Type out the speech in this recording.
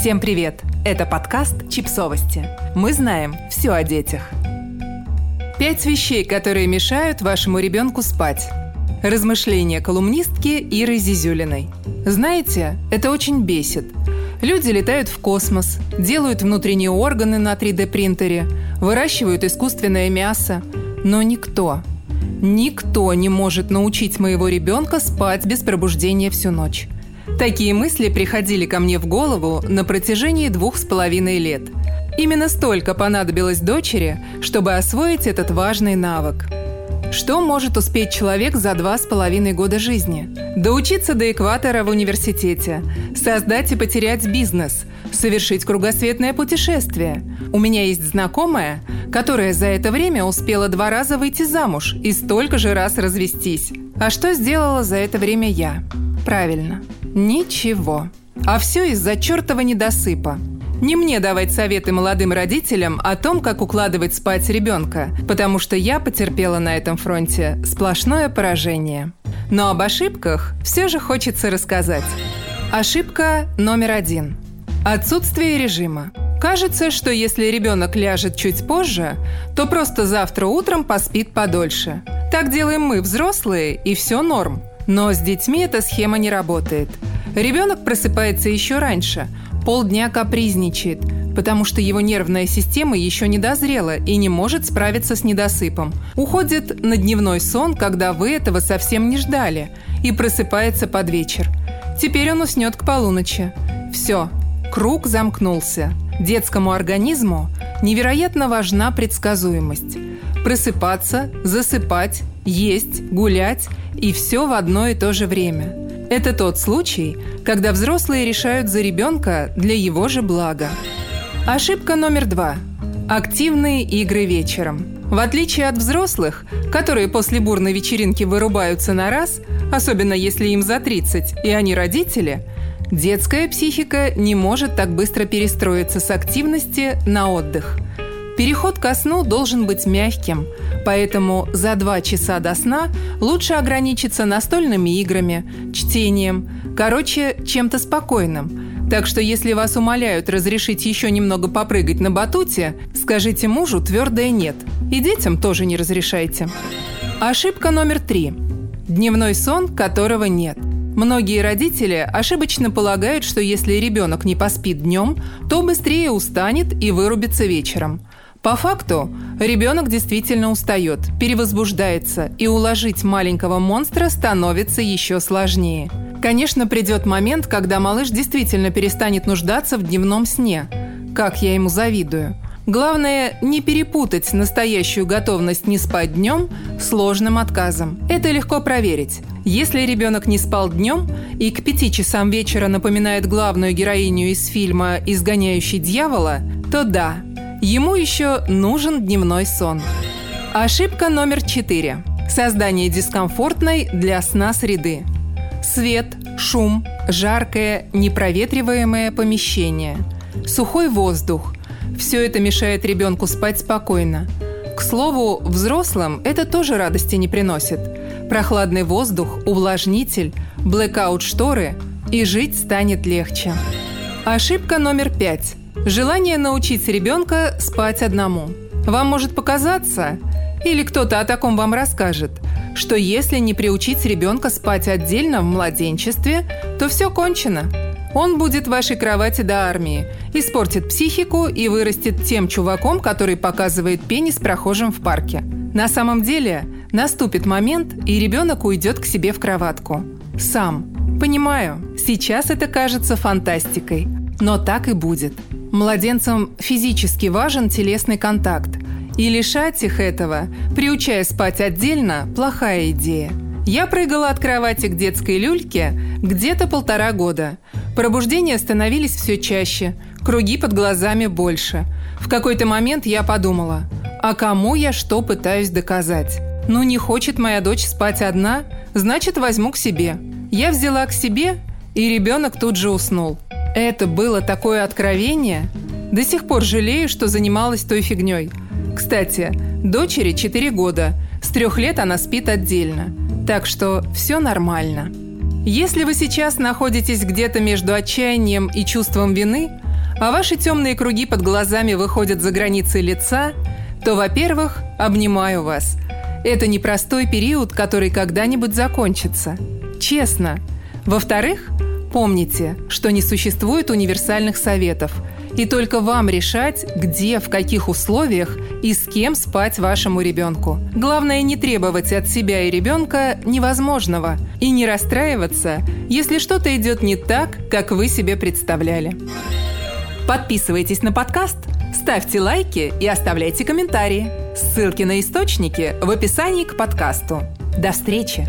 Всем привет! Это подкаст «Чипсовости». Мы знаем все о детях. Пять вещей, которые мешают вашему ребенку спать. Размышления колумнистки Иры Зизюлиной. Знаете, это очень бесит. Люди летают в космос, делают внутренние органы на 3D-принтере, выращивают искусственное мясо. Но никто, никто не может научить моего ребенка спать без пробуждения всю ночь. Такие мысли приходили ко мне в голову на протяжении двух с половиной лет. Именно столько понадобилось дочери, чтобы освоить этот важный навык. Что может успеть человек за два с половиной года жизни? Доучиться до экватора в университете, создать и потерять бизнес, совершить кругосветное путешествие. У меня есть знакомая, которая за это время успела два раза выйти замуж и столько же раз развестись. А что сделала за это время я? Правильно – Ничего. А все из-за чертова недосыпа. Не мне давать советы молодым родителям о том, как укладывать спать ребенка, потому что я потерпела на этом фронте сплошное поражение. Но об ошибках все же хочется рассказать. Ошибка номер один. Отсутствие режима. Кажется, что если ребенок ляжет чуть позже, то просто завтра утром поспит подольше. Так делаем мы, взрослые, и все норм. Но с детьми эта схема не работает. Ребенок просыпается еще раньше, полдня капризничает, потому что его нервная система еще не дозрела и не может справиться с недосыпом. Уходит на дневной сон, когда вы этого совсем не ждали, и просыпается под вечер. Теперь он уснет к полуночи. Все, круг замкнулся. Детскому организму невероятно важна предсказуемость. Просыпаться, засыпать, есть, гулять и все в одно и то же время. Это тот случай, когда взрослые решают за ребенка для его же блага. Ошибка номер два. Активные игры вечером. В отличие от взрослых, которые после бурной вечеринки вырубаются на раз, особенно если им за 30 и они родители, детская психика не может так быстро перестроиться с активности на отдых – Переход ко сну должен быть мягким, поэтому за два часа до сна лучше ограничиться настольными играми, чтением, короче, чем-то спокойным. Так что если вас умоляют разрешить еще немного попрыгать на батуте, скажите мужу твердое «нет». И детям тоже не разрешайте. Ошибка номер три. Дневной сон, которого нет. Многие родители ошибочно полагают, что если ребенок не поспит днем, то быстрее устанет и вырубится вечером. По факту, ребенок действительно устает, перевозбуждается, и уложить маленького монстра становится еще сложнее. Конечно, придет момент, когда малыш действительно перестанет нуждаться в дневном сне. Как я ему завидую. Главное, не перепутать настоящую готовность не спать днем сложным отказом. Это легко проверить. Если ребенок не спал днем и к пяти часам вечера напоминает главную героиню из фильма «Изгоняющий дьявола», то да, Ему еще нужен дневной сон. Ошибка номер четыре. Создание дискомфортной для сна среды. Свет, шум, жаркое, непроветриваемое помещение, сухой воздух. Все это мешает ребенку спать спокойно. К слову, взрослым это тоже радости не приносит. Прохладный воздух, увлажнитель, блэкаут-шторы – и жить станет легче. Ошибка номер пять. Желание научить ребенка спать одному. Вам может показаться, или кто-то о таком вам расскажет, что если не приучить ребенка спать отдельно в младенчестве, то все кончено. Он будет в вашей кровати до армии, испортит психику и вырастет тем чуваком, который показывает пенис прохожим в парке. На самом деле наступит момент, и ребенок уйдет к себе в кроватку. Сам. Понимаю, сейчас это кажется фантастикой, но так и будет – Младенцам физически важен телесный контакт. И лишать их этого, приучая спать отдельно, плохая идея. Я прыгала от кровати к детской люльке где-то полтора года. Пробуждения становились все чаще, круги под глазами больше. В какой-то момент я подумала, а кому я что пытаюсь доказать? Ну не хочет моя дочь спать одна, значит возьму к себе. Я взяла к себе, и ребенок тут же уснул. Это было такое откровение. До сих пор жалею, что занималась той фигней. Кстати, дочери 4 года. С трех лет она спит отдельно. Так что все нормально. Если вы сейчас находитесь где-то между отчаянием и чувством вины, а ваши темные круги под глазами выходят за границы лица, то, во-первых, обнимаю вас. Это непростой период, который когда-нибудь закончится. Честно. Во-вторых, помните, что не существует универсальных советов – и только вам решать, где, в каких условиях и с кем спать вашему ребенку. Главное не требовать от себя и ребенка невозможного и не расстраиваться, если что-то идет не так, как вы себе представляли. Подписывайтесь на подкаст, ставьте лайки и оставляйте комментарии. Ссылки на источники в описании к подкасту. До встречи!